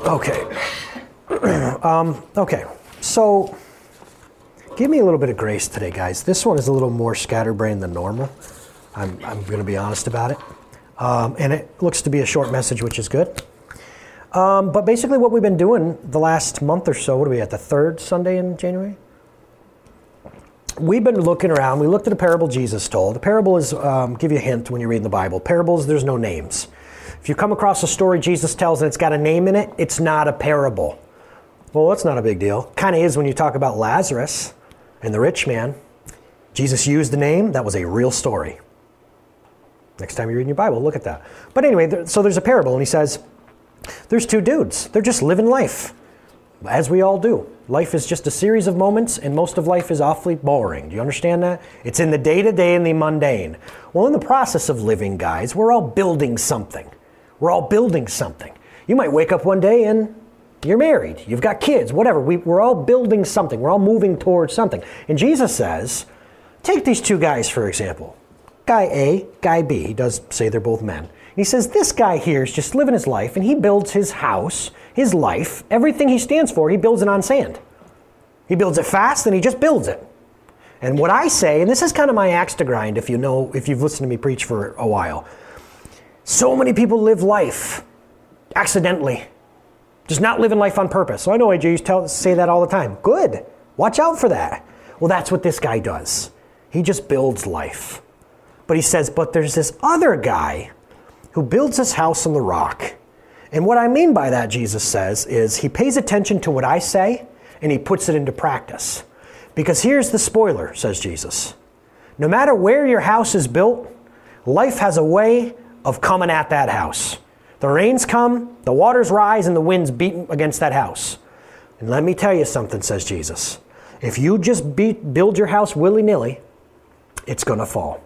Okay. um, okay. So, give me a little bit of grace today, guys. This one is a little more scatterbrained than normal. I'm, I'm going to be honest about it. Um, and it looks to be a short message, which is good. Um, but basically, what we've been doing the last month or so, what are we at, the third Sunday in January? We've been looking around. We looked at a parable Jesus told. The parable is, um, give you a hint when you read the Bible. Parables, there's no names. If you come across a story Jesus tells and it's got a name in it, it's not a parable. Well, that's not a big deal. Kind of is when you talk about Lazarus and the rich man. Jesus used the name, that was a real story. Next time you read your Bible, look at that. But anyway, so there's a parable, and he says, there's two dudes. They're just living life, as we all do. Life is just a series of moments, and most of life is awfully boring. Do you understand that? It's in the day to day and the mundane. Well, in the process of living, guys, we're all building something. We're all building something. You might wake up one day and you're married, you've got kids, whatever. We, we're all building something, we're all moving towards something. And Jesus says, take these two guys, for example. Guy A, guy B. He does say they're both men. He says, This guy here is just living his life, and he builds his house, his life, everything he stands for, he builds it on sand. He builds it fast, and he just builds it. And what I say, and this is kind of my axe to grind if you know, if you've listened to me preach for a while. So many people live life accidentally, just not living life on purpose. So I know AJ used to say that all the time. Good. Watch out for that. Well, that's what this guy does. He just builds life. But he says, but there's this other guy who builds his house on the rock. And what I mean by that, Jesus says, is he pays attention to what I say and he puts it into practice. Because here's the spoiler, says Jesus. No matter where your house is built, life has a way of coming at that house. The rains come, the waters rise, and the winds beat against that house. And let me tell you something, says Jesus. If you just build your house willy nilly, it's going to fall.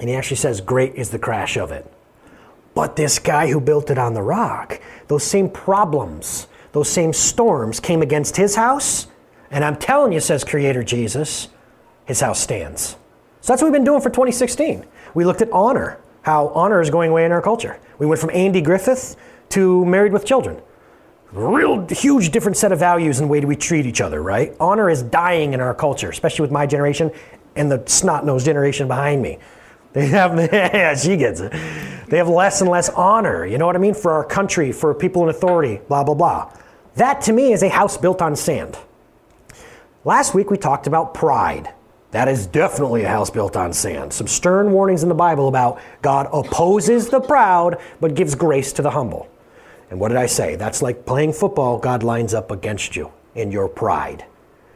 And he actually says, Great is the crash of it. But this guy who built it on the rock, those same problems, those same storms came against his house. And I'm telling you, says Creator Jesus, his house stands. So that's what we've been doing for 2016. We looked at honor, how honor is going away in our culture. We went from Andy Griffith to Married with Children. Real huge different set of values and way we treat each other, right? Honor is dying in our culture, especially with my generation and the snot nosed generation behind me. They have, yeah, she gets it. They have less and less honor, you know what I mean, for our country, for people in authority, blah, blah, blah. That to me is a house built on sand. Last week we talked about pride. That is definitely a house built on sand. Some stern warnings in the Bible about God opposes the proud but gives grace to the humble. And what did I say? That's like playing football, God lines up against you in your pride.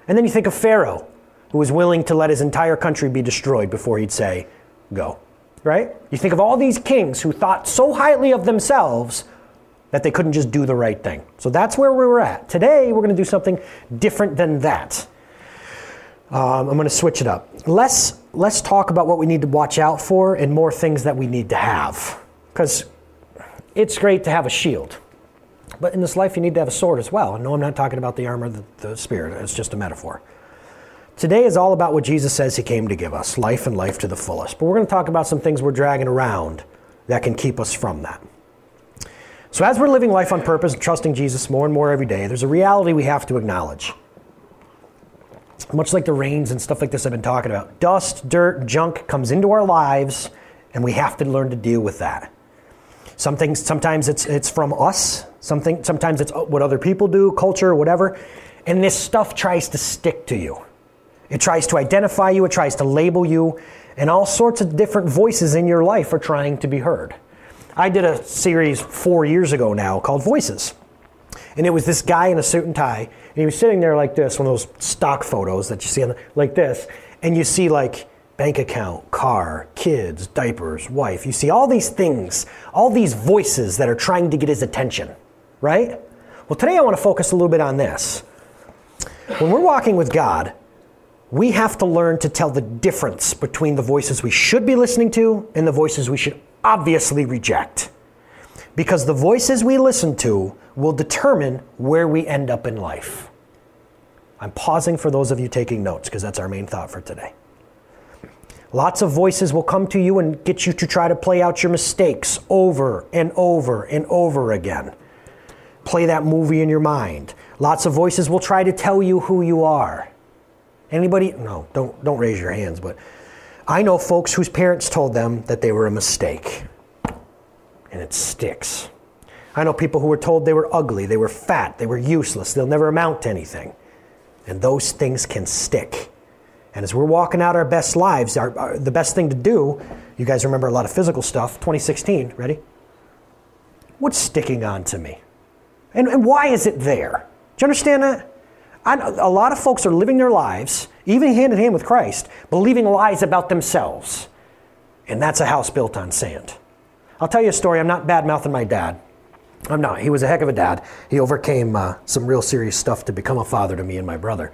And then you think of Pharaoh, who was willing to let his entire country be destroyed before he'd say, go. Right? You think of all these kings who thought so highly of themselves that they couldn't just do the right thing. So that's where we were at. Today, we're going to do something different than that. Um, I'm going to switch it up. Let's, let's talk about what we need to watch out for and more things that we need to have. Because it's great to have a shield. But in this life, you need to have a sword as well. And no, I'm not talking about the armor the, the Spirit, it's just a metaphor. Today is all about what Jesus says he came to give us life and life to the fullest. But we're going to talk about some things we're dragging around that can keep us from that. So, as we're living life on purpose and trusting Jesus more and more every day, there's a reality we have to acknowledge. Much like the rains and stuff like this I've been talking about, dust, dirt, junk comes into our lives, and we have to learn to deal with that. Some things, sometimes it's, it's from us, something, sometimes it's what other people do, culture, whatever, and this stuff tries to stick to you. It tries to identify you, it tries to label you, and all sorts of different voices in your life are trying to be heard. I did a series four years ago now called Voices. And it was this guy in a suit and tie, and he was sitting there like this, one of those stock photos that you see on the, like this, and you see like bank account, car, kids, diapers, wife. You see all these things, all these voices that are trying to get his attention, right? Well, today I want to focus a little bit on this. When we're walking with God, we have to learn to tell the difference between the voices we should be listening to and the voices we should obviously reject. Because the voices we listen to will determine where we end up in life. I'm pausing for those of you taking notes because that's our main thought for today. Lots of voices will come to you and get you to try to play out your mistakes over and over and over again. play that movie in your mind. Lots of voices will try to tell you who you are. Anybody? No, don't, don't raise your hands, but I know folks whose parents told them that they were a mistake. And it sticks. I know people who were told they were ugly, they were fat, they were useless, they'll never amount to anything. And those things can stick. And as we're walking out our best lives, our, our, the best thing to do, you guys remember a lot of physical stuff, 2016, ready? What's sticking on to me? And, and why is it there? Do you understand that? I, a lot of folks are living their lives, even hand in hand with Christ, believing lies about themselves. And that's a house built on sand. I'll tell you a story. I'm not bad mouthing my dad. I'm not. He was a heck of a dad. He overcame uh, some real serious stuff to become a father to me and my brother.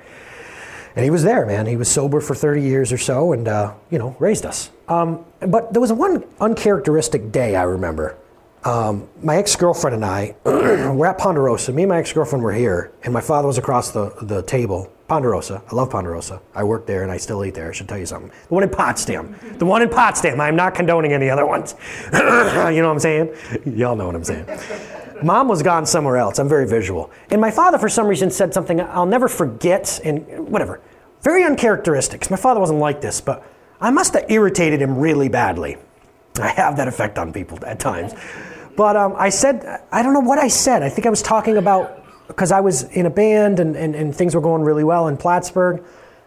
And he was there, man. He was sober for 30 years or so and, uh, you know, raised us. Um, but there was one uncharacteristic day I remember. Um, my ex girlfriend and I were at Ponderosa. Me and my ex girlfriend were here, and my father was across the, the table. Ponderosa. I love Ponderosa. I work there and I still eat there. I should tell you something. The one in Potsdam. The one in Potsdam. I'm not condoning any other ones. you know what I'm saying? Y'all know what I'm saying. Mom was gone somewhere else. I'm very visual. And my father, for some reason, said something I'll never forget, and whatever. Very uncharacteristic, my father wasn't like this, but I must have irritated him really badly. I have that effect on people at times. But um, I said, I don't know what I said. I think I was talking about, because I was in a band and, and, and things were going really well in Plattsburgh.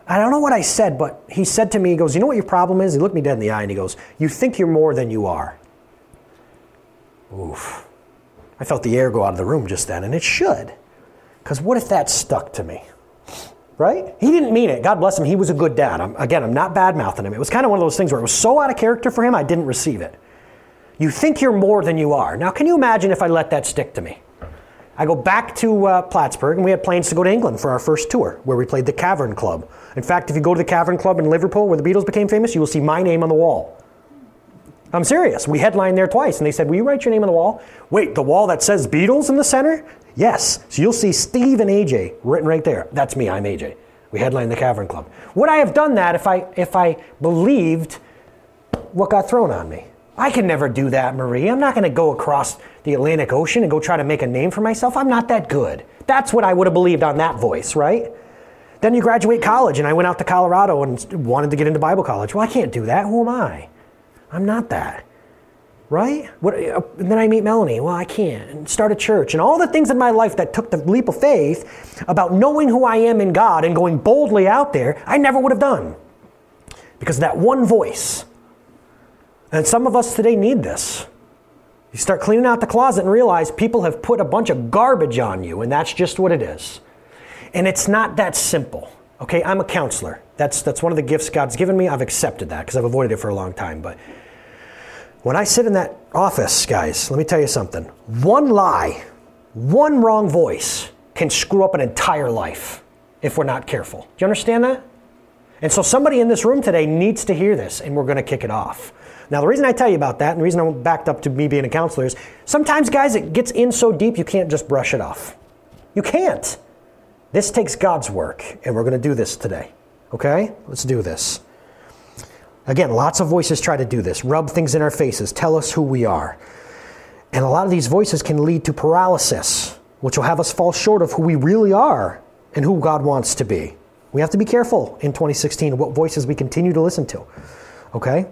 I don't know what I said, but he said to me, he goes, You know what your problem is? He looked me dead in the eye and he goes, You think you're more than you are. Oof. I felt the air go out of the room just then, and it should. Because what if that stuck to me? Right? He didn't mean it. God bless him. He was a good dad. I'm, again, I'm not bad mouthing him. It was kind of one of those things where it was so out of character for him, I didn't receive it. You think you're more than you are. Now, can you imagine if I let that stick to me? I go back to uh, Plattsburgh, and we had plans to go to England for our first tour, where we played the Cavern Club. In fact, if you go to the Cavern Club in Liverpool, where the Beatles became famous, you will see my name on the wall. I'm serious. We headlined there twice, and they said, Will you write your name on the wall? Wait, the wall that says Beatles in the center? Yes. So you'll see Steve and AJ written right there. That's me, I'm AJ. We headline the Cavern Club. Would I have done that if I if I believed what got thrown on me? I can never do that, Marie. I'm not going to go across the Atlantic Ocean and go try to make a name for myself. I'm not that good. That's what I would have believed on that voice, right? Then you graduate college, and I went out to Colorado and wanted to get into Bible college. Well, I can't do that. Who am I? I'm not that. Right? What, uh, and then I meet Melanie. Well, I can't. And start a church. And all the things in my life that took the leap of faith about knowing who I am in God and going boldly out there, I never would have done. Because that one voice. And some of us today need this. You start cleaning out the closet and realize people have put a bunch of garbage on you, and that's just what it is. And it's not that simple. Okay, I'm a counselor. That's, that's one of the gifts God's given me. I've accepted that because I've avoided it for a long time. But when I sit in that office, guys, let me tell you something. One lie, one wrong voice can screw up an entire life if we're not careful. Do you understand that? And so somebody in this room today needs to hear this, and we're going to kick it off. Now, the reason I tell you about that, and the reason I'm backed up to me being a counselor is sometimes, guys, it gets in so deep you can't just brush it off. You can't. This takes God's work, and we're going to do this today. Okay? Let's do this. Again, lots of voices try to do this rub things in our faces, tell us who we are. And a lot of these voices can lead to paralysis, which will have us fall short of who we really are and who God wants to be. We have to be careful in 2016 what voices we continue to listen to. Okay?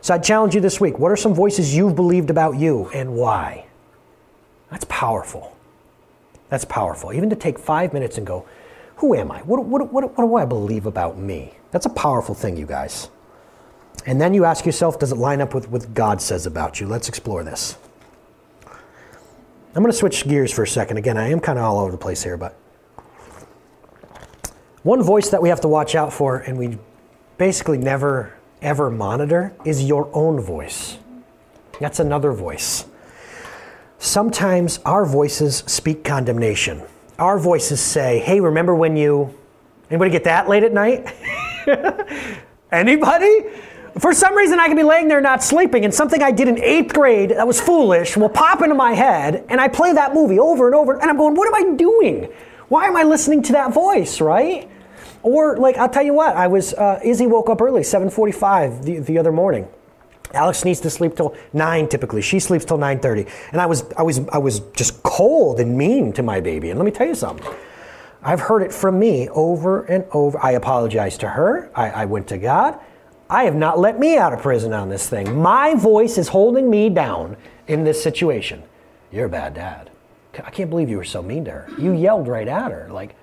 So I challenge you this week what are some voices you've believed about you and why? That's powerful. That's powerful. Even to take five minutes and go, who am I? What, what, what, what do I believe about me? That's a powerful thing, you guys. And then you ask yourself, does it line up with what God says about you? Let's explore this. I'm going to switch gears for a second. Again, I am kind of all over the place here, but one voice that we have to watch out for and we basically never ever monitor is your own voice. That's another voice. Sometimes our voices speak condemnation our voices say, hey, remember when you. Anybody get that late at night? Anybody? For some reason, I can be laying there not sleeping, and something I did in eighth grade that was foolish will pop into my head, and I play that movie over and over, and I'm going, what am I doing? Why am I listening to that voice, right? Or, like, I'll tell you what, I was, uh, Izzy woke up early, 7.45 the, the other morning, Alex needs to sleep till nine typically. She sleeps till nine thirty, and I was I was I was just cold and mean to my baby. And let me tell you something. I've heard it from me over and over. I apologize to her. I, I went to God. I have not let me out of prison on this thing. My voice is holding me down in this situation. You're a bad dad. I can't believe you were so mean to her. You yelled right at her. Like,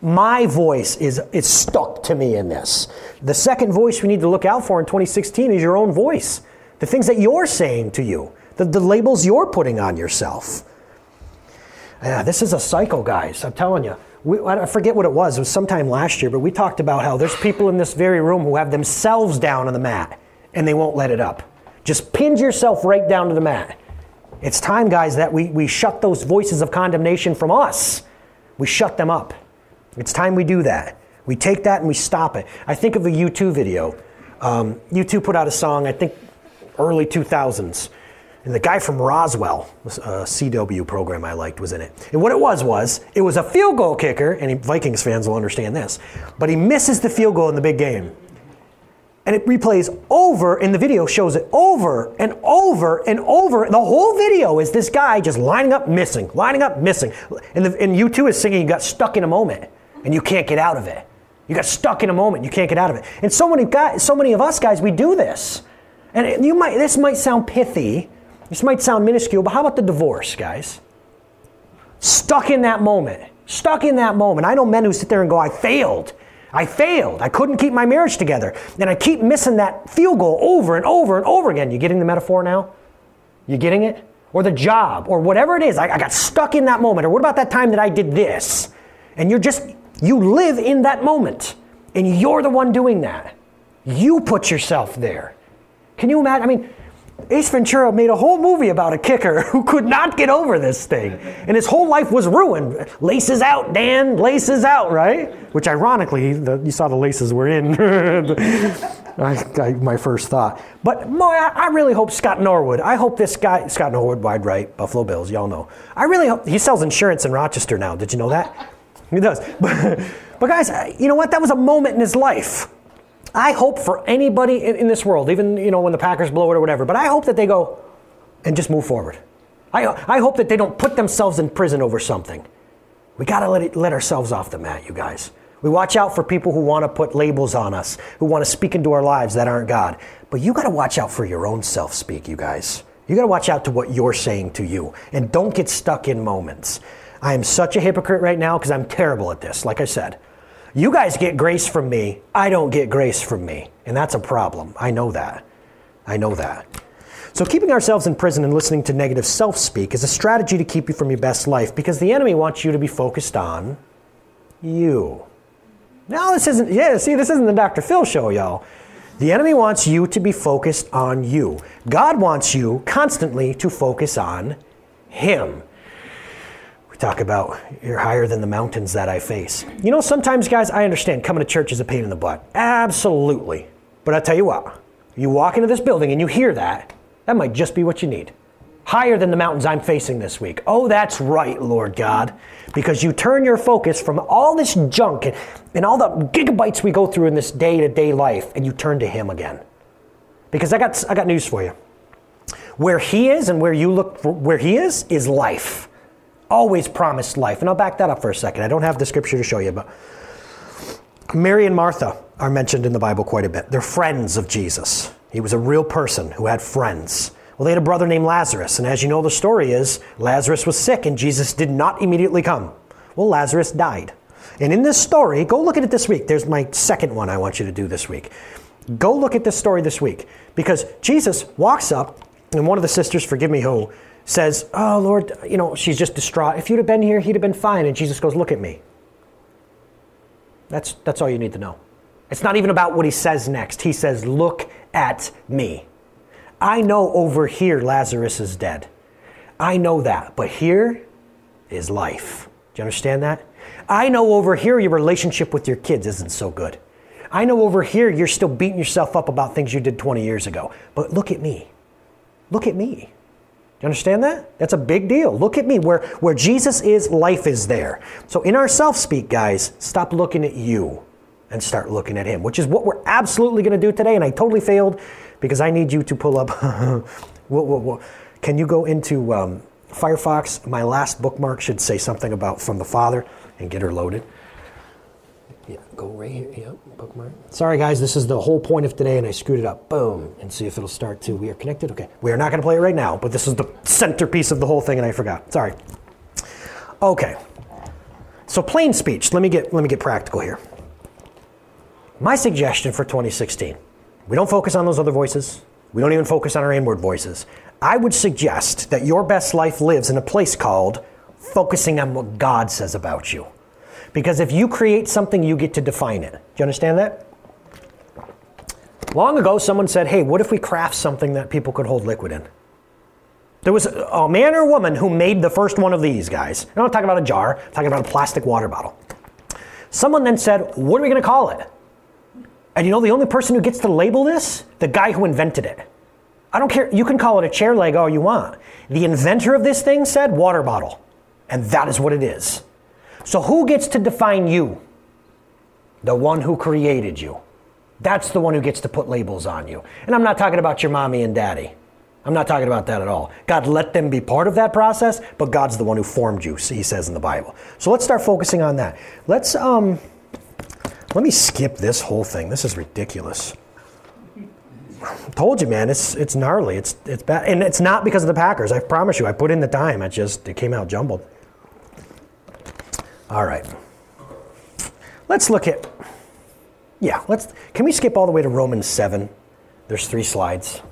my voice is, is stuck to me in this. The second voice we need to look out for in 2016 is your own voice. The things that you're saying to you, the, the labels you're putting on yourself. Yeah, this is a cycle, guys. I'm telling you. We, I forget what it was. It was sometime last year, but we talked about how there's people in this very room who have themselves down on the mat and they won't let it up. Just pin yourself right down to the mat. It's time, guys, that we, we shut those voices of condemnation from us. We shut them up. It's time we do that. We take that and we stop it. I think of a U2 video. Um, U2 put out a song, I think early 2000s. And the guy from Roswell, uh, a CW program I liked, was in it. And what it was was, it was a field goal kicker, and Vikings fans will understand this, but he misses the field goal in the big game. And it replays over, and the video shows it over and over and over. The whole video is this guy just lining up, missing, lining up, missing. And, the, and U2 is singing, You got stuck in a moment, and you can't get out of it. You got stuck in a moment, you can't get out of it. And so many guys, so many of us guys, we do this. And you might, this might sound pithy, this might sound minuscule, but how about the divorce, guys? Stuck in that moment. Stuck in that moment. I know men who sit there and go, I failed. I failed. I couldn't keep my marriage together. And I keep missing that field goal over and over and over again. You getting the metaphor now? You getting it? Or the job, or whatever it is. I, I got stuck in that moment. Or what about that time that I did this? And you're just, you live in that moment. And you're the one doing that. You put yourself there. Can you imagine? I mean, Ace Ventura made a whole movie about a kicker who could not get over this thing. And his whole life was ruined. Laces out, Dan, laces out, right? Which ironically, the, you saw the laces were in. I, I, my first thought. But boy, I, I, really hope Scott Norwood, I hope this guy, Scott Norwood, wide right, Buffalo Bills, y'all know. I really hope, he sells insurance in Rochester now. Did you know that? He does. But, but guys, you know what? That was a moment in his life I hope for anybody in, in, this world, even you know when the Packers blow it or whatever, but I hope that they go and just move forward. I, I hope that they don't put themselves in prison over something. We got to let, it, let ourselves off the mat, you guys. We watch out for people who want to put labels on us, who want to speak into our lives that aren't God. But you got to watch out for your own self speak, you guys. You got to watch out to what you're saying to you and don't get stuck in moments. I am such a hypocrite right now because I'm terrible at this, like I said. You guys get grace from me. I don't get grace from me. And that's a problem. I know that. I know that. So, keeping ourselves in prison and listening to negative self speak is a strategy to keep you from your best life because the enemy wants you to be focused on you. Now, this isn't, yeah, see, this isn't the Dr. Phil show, y'all. The enemy wants you to be focused on you. God wants you constantly to focus on Him talk about you're higher than the mountains that I face. You know, sometimes, guys, I understand coming to church is a pain in the butt. Absolutely. But I tell you what, you walk into this building and you hear that, that might just be what you need. Higher than the mountains I'm facing this week. Oh, that's right, Lord God. Because you turn your focus from all this junk and, and all the gigabytes we go through in this day to day life, and you turn to Him again. Because I got, I got news for you. Where He is and where you look for, where He is, is life always promised life. And I'll back that up for a second. I don't have the scripture to show you, but Mary and Martha are mentioned in the Bible quite a bit. They're friends of Jesus. He was a real person who had friends. Well, they had a brother named Lazarus, and as you know, the story is Lazarus was sick and Jesus did not immediately come. Well, Lazarus died. And in this story, go look at it this week. There's my second one I want you to do this week. Go look at this story this week because Jesus walks up, and one of the sisters, forgive me who, says, Oh, Lord, you know, she's just distraught. If you'd have been here, he'd have been fine. And Jesus goes, Look at me. That's, that's all you need to know. It's not even about what he says next. He says, Look at me. I know over here Lazarus is dead. I know that. But here is life. Do you understand that? I know over here your relationship with your kids isn't so good. I know over here you're still beating yourself up about things you did 20 years ago. But look at me. Look at me you understand that? That's a big deal. Look at me. Where, where Jesus is, life is there. So in our self speak, guys, stop looking at you and start looking at Him, which is what we're absolutely going to do today. And I totally failed because I need you to pull up. whoa, whoa, whoa. Can you go into um, Firefox? My last bookmark should say something about from the Father and get her loaded. Yeah, go right here. Yep, bookmark. Sorry, guys, this is the whole point of today, and I screwed it up. Boom, and see if it'll start to. We are connected. Okay, we are not going to play it right now, but this is the centerpiece of the whole thing, and I forgot. Sorry. Okay. So plain speech. Let me get let me get practical here. My suggestion for 2016. We don't focus on those other voices. We don't even focus on our inward voices. I would suggest that your best life lives in a place called focusing on what God says about you. Because if you create something, you get to define it. Do you understand that? Long ago, someone said, hey, what if we craft something that people could hold liquid in? There was a man or woman who made the first one of these guys. I'm not talking about a jar, I'm talking about a plastic water bottle. Someone then said, what are we going to call it? And you know the only person who gets to label this? The guy who invented it. I don't care. You can call it a chair leg all you want. The inventor of this thing said water bottle. And that is what it is. So, who gets to define you? The one who created you. That's the one who gets to put labels on you. And I'm not talking about your mommy and daddy. I'm not talking about that at all. God let them be part of that process, but God's the one who formed you, he says in the Bible. So let's start focusing on that. Let's um let me skip this whole thing. This is ridiculous. told you, man, it's it's gnarly. It's it's bad. And it's not because of the Packers. I promise you. I put in the time. It just it came out jumbled. All right. Let's look at, yeah, let's, can we skip all the way to Romans 7? There's three slides.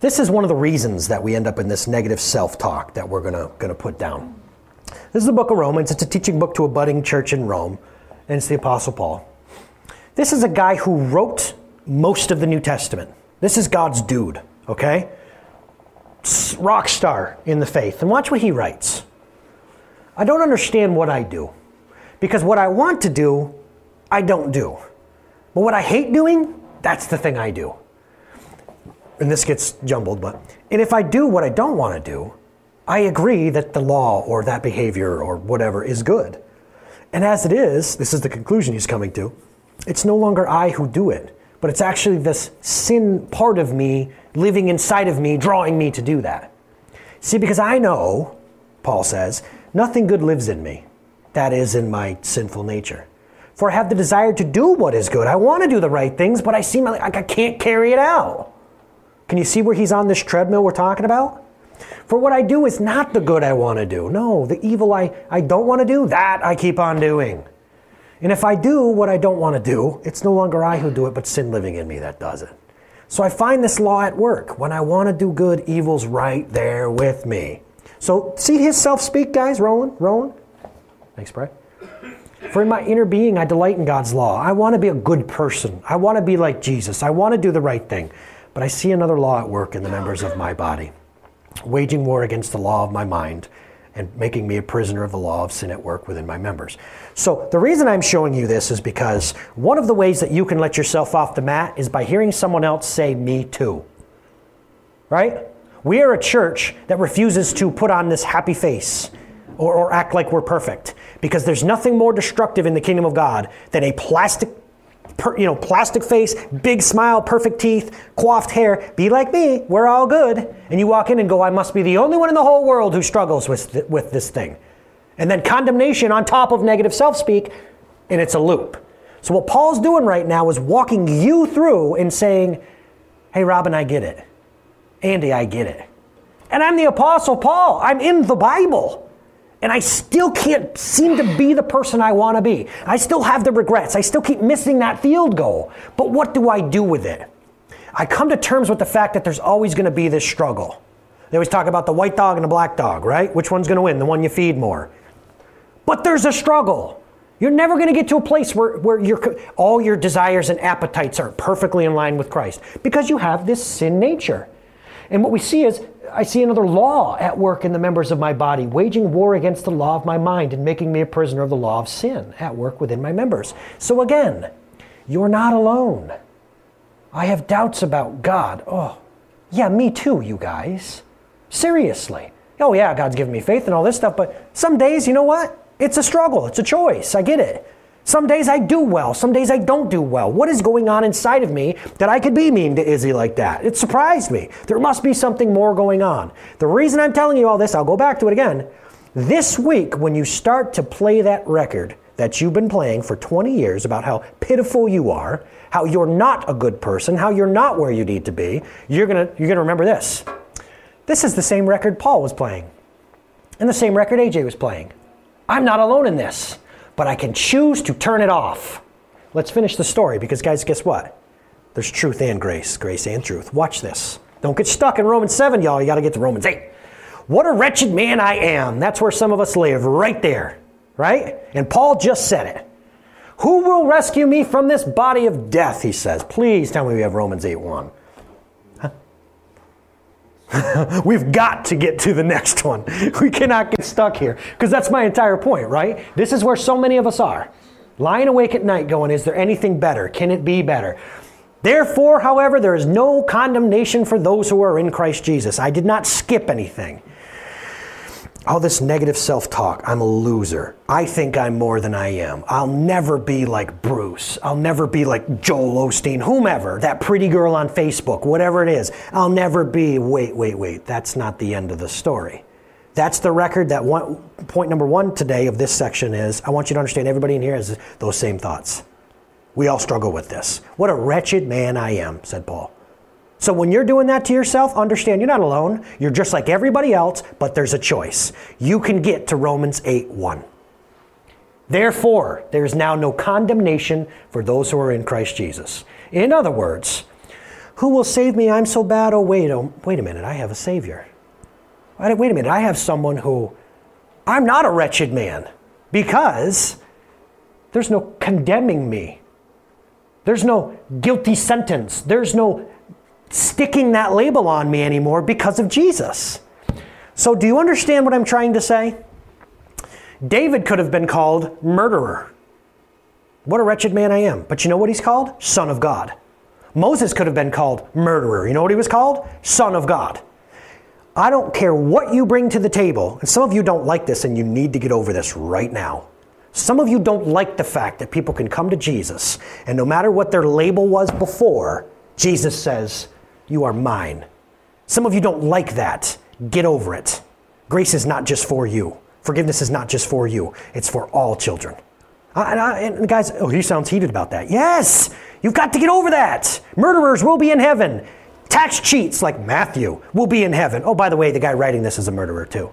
This is one of the reasons that we end up in this negative self talk that we're going to put down. This is the book of Romans. It's a teaching book to a budding church in Rome, and it's the Apostle Paul. This is a guy who wrote most of the New Testament. This is God's dude, okay? Rock star in the faith. And watch what he writes. I don't understand what I do. Because what I want to do, I don't do. But what I hate doing, that's the thing I do. And this gets jumbled, but and if I do what I don't want to do, I agree that the law or that behavior or whatever is good. And as it is, this is the conclusion he's coming to, it's no longer I who do it, but it's actually this sin part of me living inside of me, drawing me to do that. See, because I know, Paul says, Nothing good lives in me, that is, in my sinful nature. For I have the desire to do what is good. I want to do the right things, but I seem like I can't carry it out. Can you see where he's on this treadmill we're talking about? For what I do is not the good I want to do. No, the evil I, I don't want to do, that I keep on doing. And if I do what I don't want to do, it's no longer I who do it, but sin living in me that does it. So I find this law at work. When I want to do good, evil's right there with me. So see his self speak, guys, Roland, Roland. Thanks, Brad. For in my inner being, I delight in God's law. I want to be a good person. I want to be like Jesus. I want to do the right thing. But I see another law at work in the members of my body, waging war against the law of my mind and making me a prisoner of the law of sin at work within my members. So, the reason I'm showing you this is because one of the ways that you can let yourself off the mat is by hearing someone else say, Me too. Right? We are a church that refuses to put on this happy face or, or, act like we're perfect because there's nothing more destructive in the kingdom of God than a plastic per, you know plastic face big smile perfect teeth coiffed hair be like me we're all good. And you walk in and go I must be the only one in the whole world who struggles with, th- with this thing. And then condemnation on top of negative self-speak and it's a loop. So what Paul's doing right now is walking you through and saying hey Robin I get it Andy, I get it. And I'm the Apostle Paul. I'm in the Bible. And I still can't seem to be the person I want to be. I still have the regrets. I still keep missing that field goal. But what do I do with it? I come to terms with the fact that there's always going to be this struggle. They always talk about the white dog and the black dog, right? Which one's going to win? The one you feed more. But there's a struggle. You're never going to get to a place where, where your, all your desires and appetites are perfectly in line with Christ because you have this sin nature. And what we see is, I see another law at work in the members of my body, waging war against the law of my mind and making me a prisoner of the law of sin at work within my members. So again, you're not alone. I have doubts about God. Oh, yeah, me too, you guys. Seriously. Oh, yeah, God's given me faith and all this stuff, but some days, you know what? It's a struggle, it's a choice. I get it. Some days I do well, some days I don't do well. What is going on inside of me that I could be mean to Izzy like that? It surprised me. There must be something more going on. The reason I'm telling you all this, I'll go back to it again. This week, when you start to play that record that you've been playing for 20 years about how pitiful you are, how you're not a good person, how you're not where you need to be, you're gonna, you're gonna remember this. This is the same record Paul was playing, and the same record AJ was playing. I'm not alone in this, but I can choose to turn it off. Let's finish the story because, guys, guess what? There's truth and grace, grace and truth. Watch this. Don't get stuck in Romans 7, y'all. You got to get to Romans 8. What a wretched man I am. That's where some of us live, right there, right? And Paul just said it. Who will rescue me from this body of death? He says. Please tell me we have Romans 8 1. We've got to get to the next one. We cannot get stuck here because that's my entire point, right? This is where so many of us are. Lying awake at night going, is there anything better? Can it be better? Therefore, however, there is no condemnation for those who are in Christ Jesus. I did not skip anything all this negative self talk. I'm a loser. I think I'm more than I am. I'll never be like Bruce. I'll never be like Joel Osteen, whomever, that pretty girl on Facebook, whatever it is. I'll never be. Wait, wait, wait. That's not the end of the story. That's the record that one, point number one today of this section is I want you to understand everybody in here has those same thoughts. We all struggle with this. What a wretched man I am, said Paul. So when you're doing that to yourself, understand you're not alone. You're just like everybody else, but there's a choice. You can get to Romans 8 1. Therefore, there is now no condemnation for those who are in Christ Jesus. In other words, who will save me? I'm so bad. Oh, wait, oh, wait a minute. I have a Savior. Wait a minute. I have someone who I'm not a wretched man because there's no condemning me. There's no guilty sentence. There's no sticking that label on me anymore because of Jesus. So, do you understand what I'm trying to say? David could have been called murderer. What a wretched man I am. But you know what he's called? Son of God. Moses could have been called murderer. You know what he was called? Son of God. I don't care what you bring to the table, and some of you don't like this and you need to get over this right now. Some of you don't like the fact that people can come to Jesus, and no matter what their label was before, Jesus says, you are mine. Some of you don't like that. Get over it. Grace is not just for you. Forgiveness is not just for you. It's for all children. Uh, and, I, and guys, oh, he sounds heated about that. Yes, you've got to get over that. Murderers will be in heaven. Tax cheats like Matthew will be in heaven. Oh, by the way, the guy writing this is a murderer too.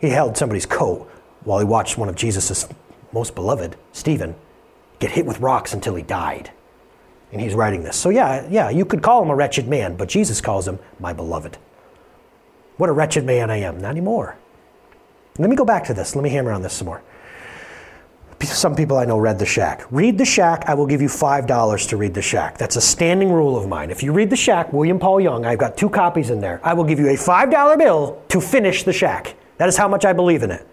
He held somebody's coat while he watched one of Jesus' most beloved, Stephen, get hit with rocks until he died and he's writing this. So, yeah, yeah, you could call him a wretched man, but Jesus calls him my beloved. What a wretched man I am. Not anymore. Let me go back to this. Let me hammer on this some more. Some people I know read The Shack. Read The Shack. I will give you $5 to read The Shack. That's a standing rule of mine. If you read The Shack, William Paul Young, I've got two copies in there. I will give you a $5 bill to finish The Shack. That is how much I believe in it.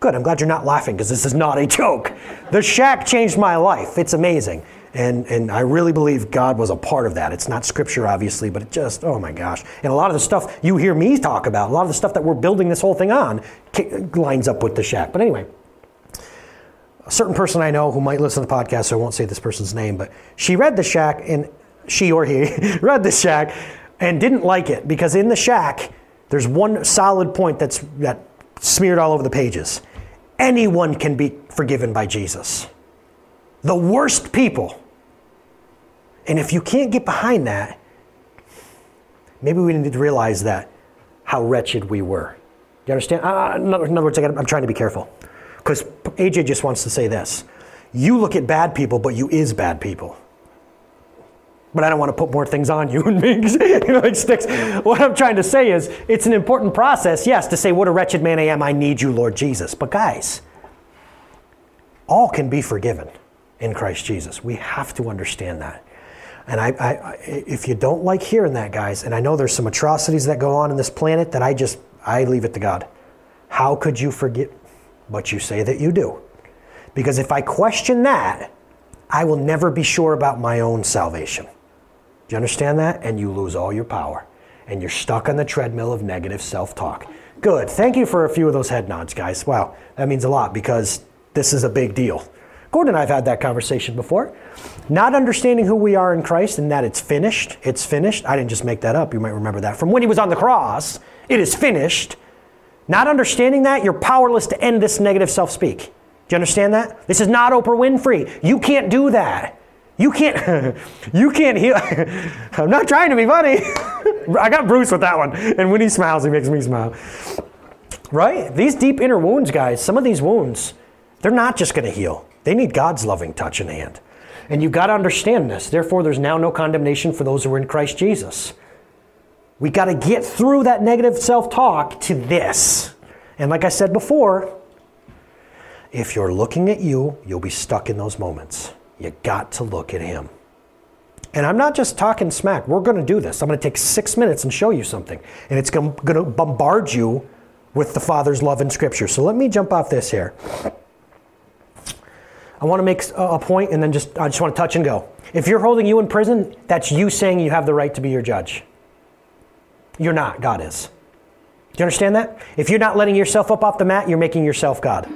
Good. I'm glad you're not laughing because this is not a joke. The Shack changed my life. It's amazing. And, and I really believe God was a part of that. It's not scripture, obviously, but it just, oh my gosh. And a lot of the stuff you hear me talk about, a lot of the stuff that we're building this whole thing on, lines up with the shack. But anyway, a certain person I know who might listen to the podcast, so I won't say this person's name, but she read the shack, and she or he read the shack and didn't like it because in the shack, there's one solid point that's that smeared all over the pages. Anyone can be forgiven by Jesus. The worst people and if you can't get behind that, maybe we need to realize that how wretched we were. Do you understand? Uh, in other words, I'm trying to be careful. Because AJ just wants to say this. You look at bad people, but you is bad people. But I don't want to put more things on you and me. you know, it sticks. What I'm trying to say is it's an important process, yes, to say, What a wretched man I am, I need you, Lord Jesus. But guys, all can be forgiven in Christ Jesus. We have to understand that. And I, I, if you don't like hearing that, guys, and I know there's some atrocities that go on in this planet that I just, I leave it to God. How could you forget what you say that you do? Because if I question that, I will never be sure about my own salvation. Do you understand that? And you lose all your power. And you're stuck on the treadmill of negative self talk. Good. Thank you for a few of those head nods, guys. Wow, that means a lot because this is a big deal. Gordon and I have had that conversation before. Not understanding who we are in Christ and that it's finished. It's finished. I didn't just make that up. You might remember that from when he was on the cross. It is finished. Not understanding that, you're powerless to end this negative self speak. Do you understand that? This is not Oprah Winfrey. You can't do that. You can't, you can't heal. I'm not trying to be funny. I got Bruce with that one. And when he smiles, he makes me smile. Right? These deep inner wounds, guys, some of these wounds, they're not just going to heal. They need God's loving touch and hand. And you've got to understand this. Therefore, there's now no condemnation for those who are in Christ Jesus. We got to get through that negative self talk to this. And like I said before, if you're looking at you, you'll be stuck in those moments. You got to look at Him. And I'm not just talking smack. We're going to do this. I'm going to take six minutes and show you something. And it's going to bombard you with the Father's love in Scripture. So let me jump off this here. I want to make a point and then just I just want to touch and go. If you're holding you in prison, that's you saying you have the right to be your judge. You're not, God is. Do you understand that? If you're not letting yourself up off the mat, you're making yourself God.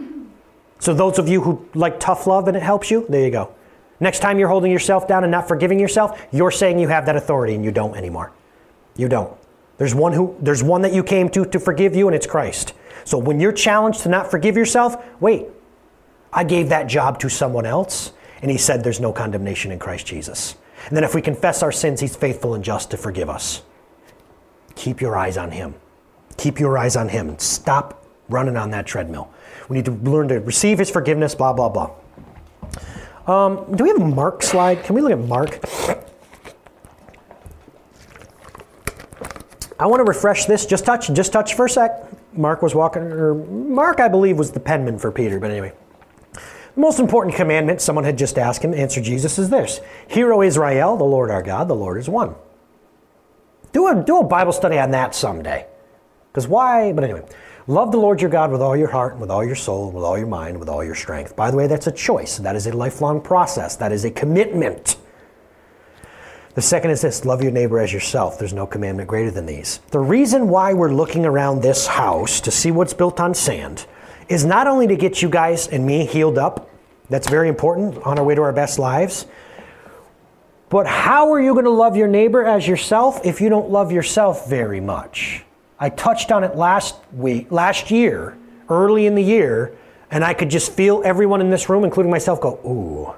So those of you who like tough love and it helps you, there you go. Next time you're holding yourself down and not forgiving yourself, you're saying you have that authority and you don't anymore. You don't. There's one who there's one that you came to to forgive you and it's Christ. So when you're challenged to not forgive yourself, wait, I gave that job to someone else, and he said there's no condemnation in Christ Jesus. And then if we confess our sins, he's faithful and just to forgive us. Keep your eyes on him. Keep your eyes on him. Stop running on that treadmill. We need to learn to receive his forgiveness, blah, blah, blah. Um, do we have a Mark slide? Can we look at Mark? I want to refresh this. Just touch, just touch for a sec. Mark was walking, or Mark, I believe, was the penman for Peter, but anyway. The most important commandment, someone had just asked him, answer Jesus, is this Hear, O Israel, the Lord our God, the Lord is one. Do a, do a Bible study on that someday. Because why? But anyway, love the Lord your God with all your heart, and with all your soul, and with all your mind, and with all your strength. By the way, that's a choice. That is a lifelong process. That is a commitment. The second is this love your neighbor as yourself. There's no commandment greater than these. The reason why we're looking around this house to see what's built on sand is not only to get you guys and me healed up, that's very important on our way to our best lives, but how are you going to love your neighbor as yourself if you don't love yourself very much? I touched on it last week, last year, early in the year, and I could just feel everyone in this room, including myself, go, ooh.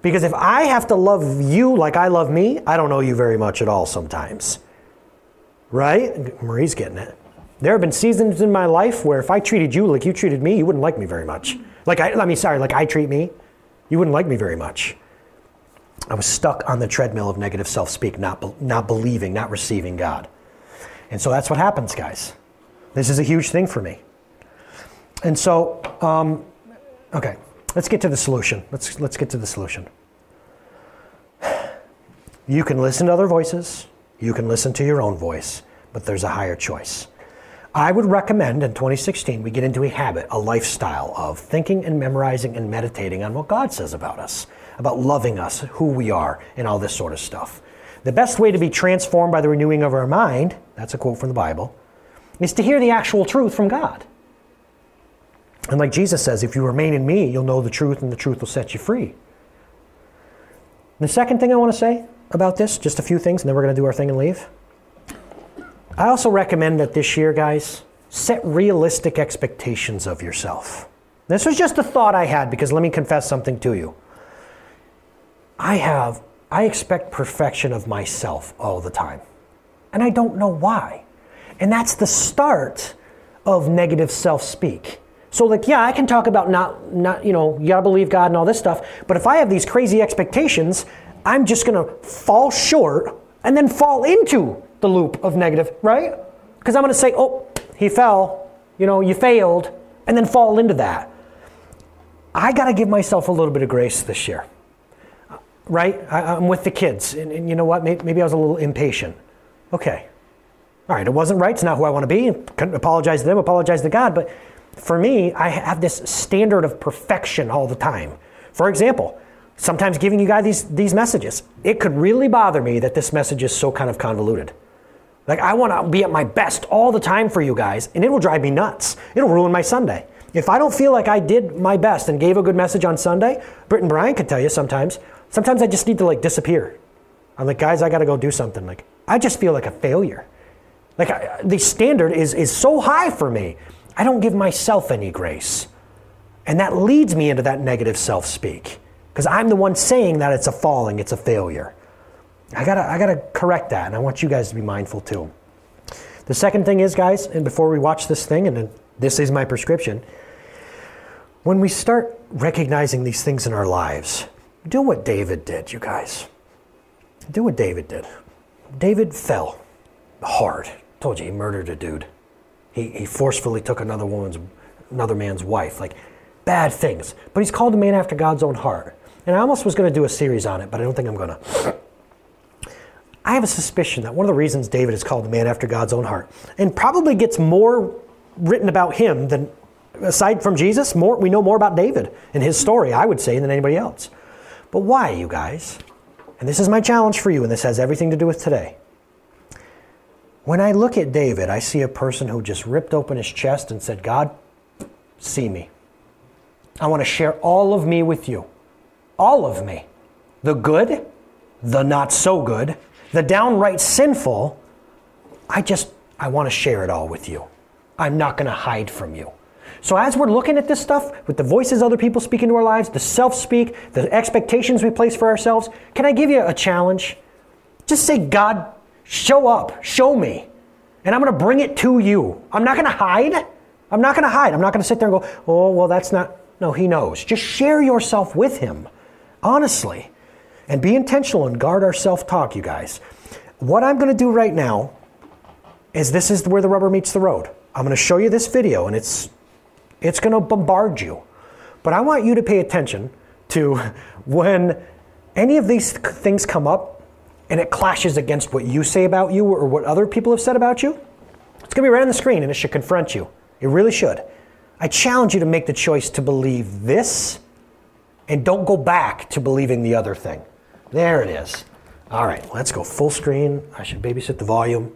Because if I have to love you like I love me, I don't know you very much at all sometimes. Right? Marie's getting it. There have been seasons in my life where if I treated you like you treated me, you wouldn't like me very much. Like I, I mean, sorry, like I treat me, you wouldn't like me very much. I was stuck on the treadmill of negative self-speak, not, not believing, not receiving God. And so that's what happens, guys. This is a huge thing for me. And so, um, okay, let's get to the solution. Let's, let's get to the solution. You can listen to other voices, you can listen to your own voice, but there's a higher choice. I would recommend in 2016 we get into a habit, a lifestyle of thinking and memorizing and meditating on what God says about us, about loving us, who we are, and all this sort of stuff. The best way to be transformed by the renewing of our mind, that's a quote from the Bible, is to hear the actual truth from God. And like Jesus says, if you remain in me, you'll know the truth and the truth will set you free. The second thing I want to say about this, just a few things, and then we're going to do our thing and leave. I also recommend that this year, guys, set realistic expectations of yourself. This was just a thought I had because let me confess something to you. I have, I expect perfection of myself all the time. And I don't know why. And that's the start of negative self speak. So, like, yeah, I can talk about not, not, you know, you gotta believe God and all this stuff, but if I have these crazy expectations, I'm just gonna fall short and then fall into the loop of negative, right? Because I'm going to say, oh, he fell, you know, you failed, and then fall into that. I got to give myself a little bit of grace this year, right? I, am with the kids, and, and you know what? Maybe, maybe, I was a little impatient. Okay. All right, it wasn't right. It's not who I want to be. Couldn't apologize to them, apologize to God. But for me, I have this standard of perfection all the time. For example, sometimes giving you guys these, these messages, it could really bother me that this message is so kind of convoluted. Like, I want to be at my best all the time for you guys, and it will drive me nuts. It'll ruin my Sunday. If I don't feel like I did my best and gave a good message on Sunday, Britt and Brian could tell you sometimes, sometimes I just need to like disappear. I'm like, guys, I got to go do something. Like, I just feel like a failure. Like, I, the standard is, is so high for me. I don't give myself any grace. And that leads me into that negative self speak because I'm the one saying that it's a falling, it's a failure. I gotta, I gotta correct that, and I want you guys to be mindful too. The second thing is, guys, and before we watch this thing, and this is my prescription, when we start recognizing these things in our lives, do what David did, you guys. Do what David did. David fell hard. Told you he murdered a dude. He, he forcefully took another woman's, another man's wife. Like bad things. But he's called a man after God's own heart. And I almost was going to do a series on it, but I don't think I'm going to. I have a suspicion that one of the reasons David is called a man after God's own heart, and probably gets more written about him than, aside from Jesus, more, we know more about David and his story, I would say, than anybody else. But why, you guys? And this is my challenge for you, and this has everything to do with today. When I look at David, I see a person who just ripped open his chest and said, God, see me. I want to share all of me with you. All of me. The good, the not so good, the downright sinful. I just, I want to share it all with you. I'm not going to hide from you. So, as we're looking at this stuff with the voices other people speak into our lives, the self speak, the expectations we place for ourselves, can I give you a challenge? Just say, God, show up, show me, and I'm going to bring it to you. I'm not going to hide. I'm not going to hide. I'm not going to sit there and go, oh, well, that's not. No, He knows. Just share yourself with Him, honestly, and be intentional and guard our self talk, you guys. What I'm going to do right now is this is where the rubber meets the road. I'm going to show you this video, and it's it's going to bombard you. But I want you to pay attention to when any of these things come up and it clashes against what you say about you or what other people have said about you. It's going to be right on the screen and it should confront you. It really should. I challenge you to make the choice to believe this and don't go back to believing the other thing. There it is. All right, let's go full screen. I should babysit the volume.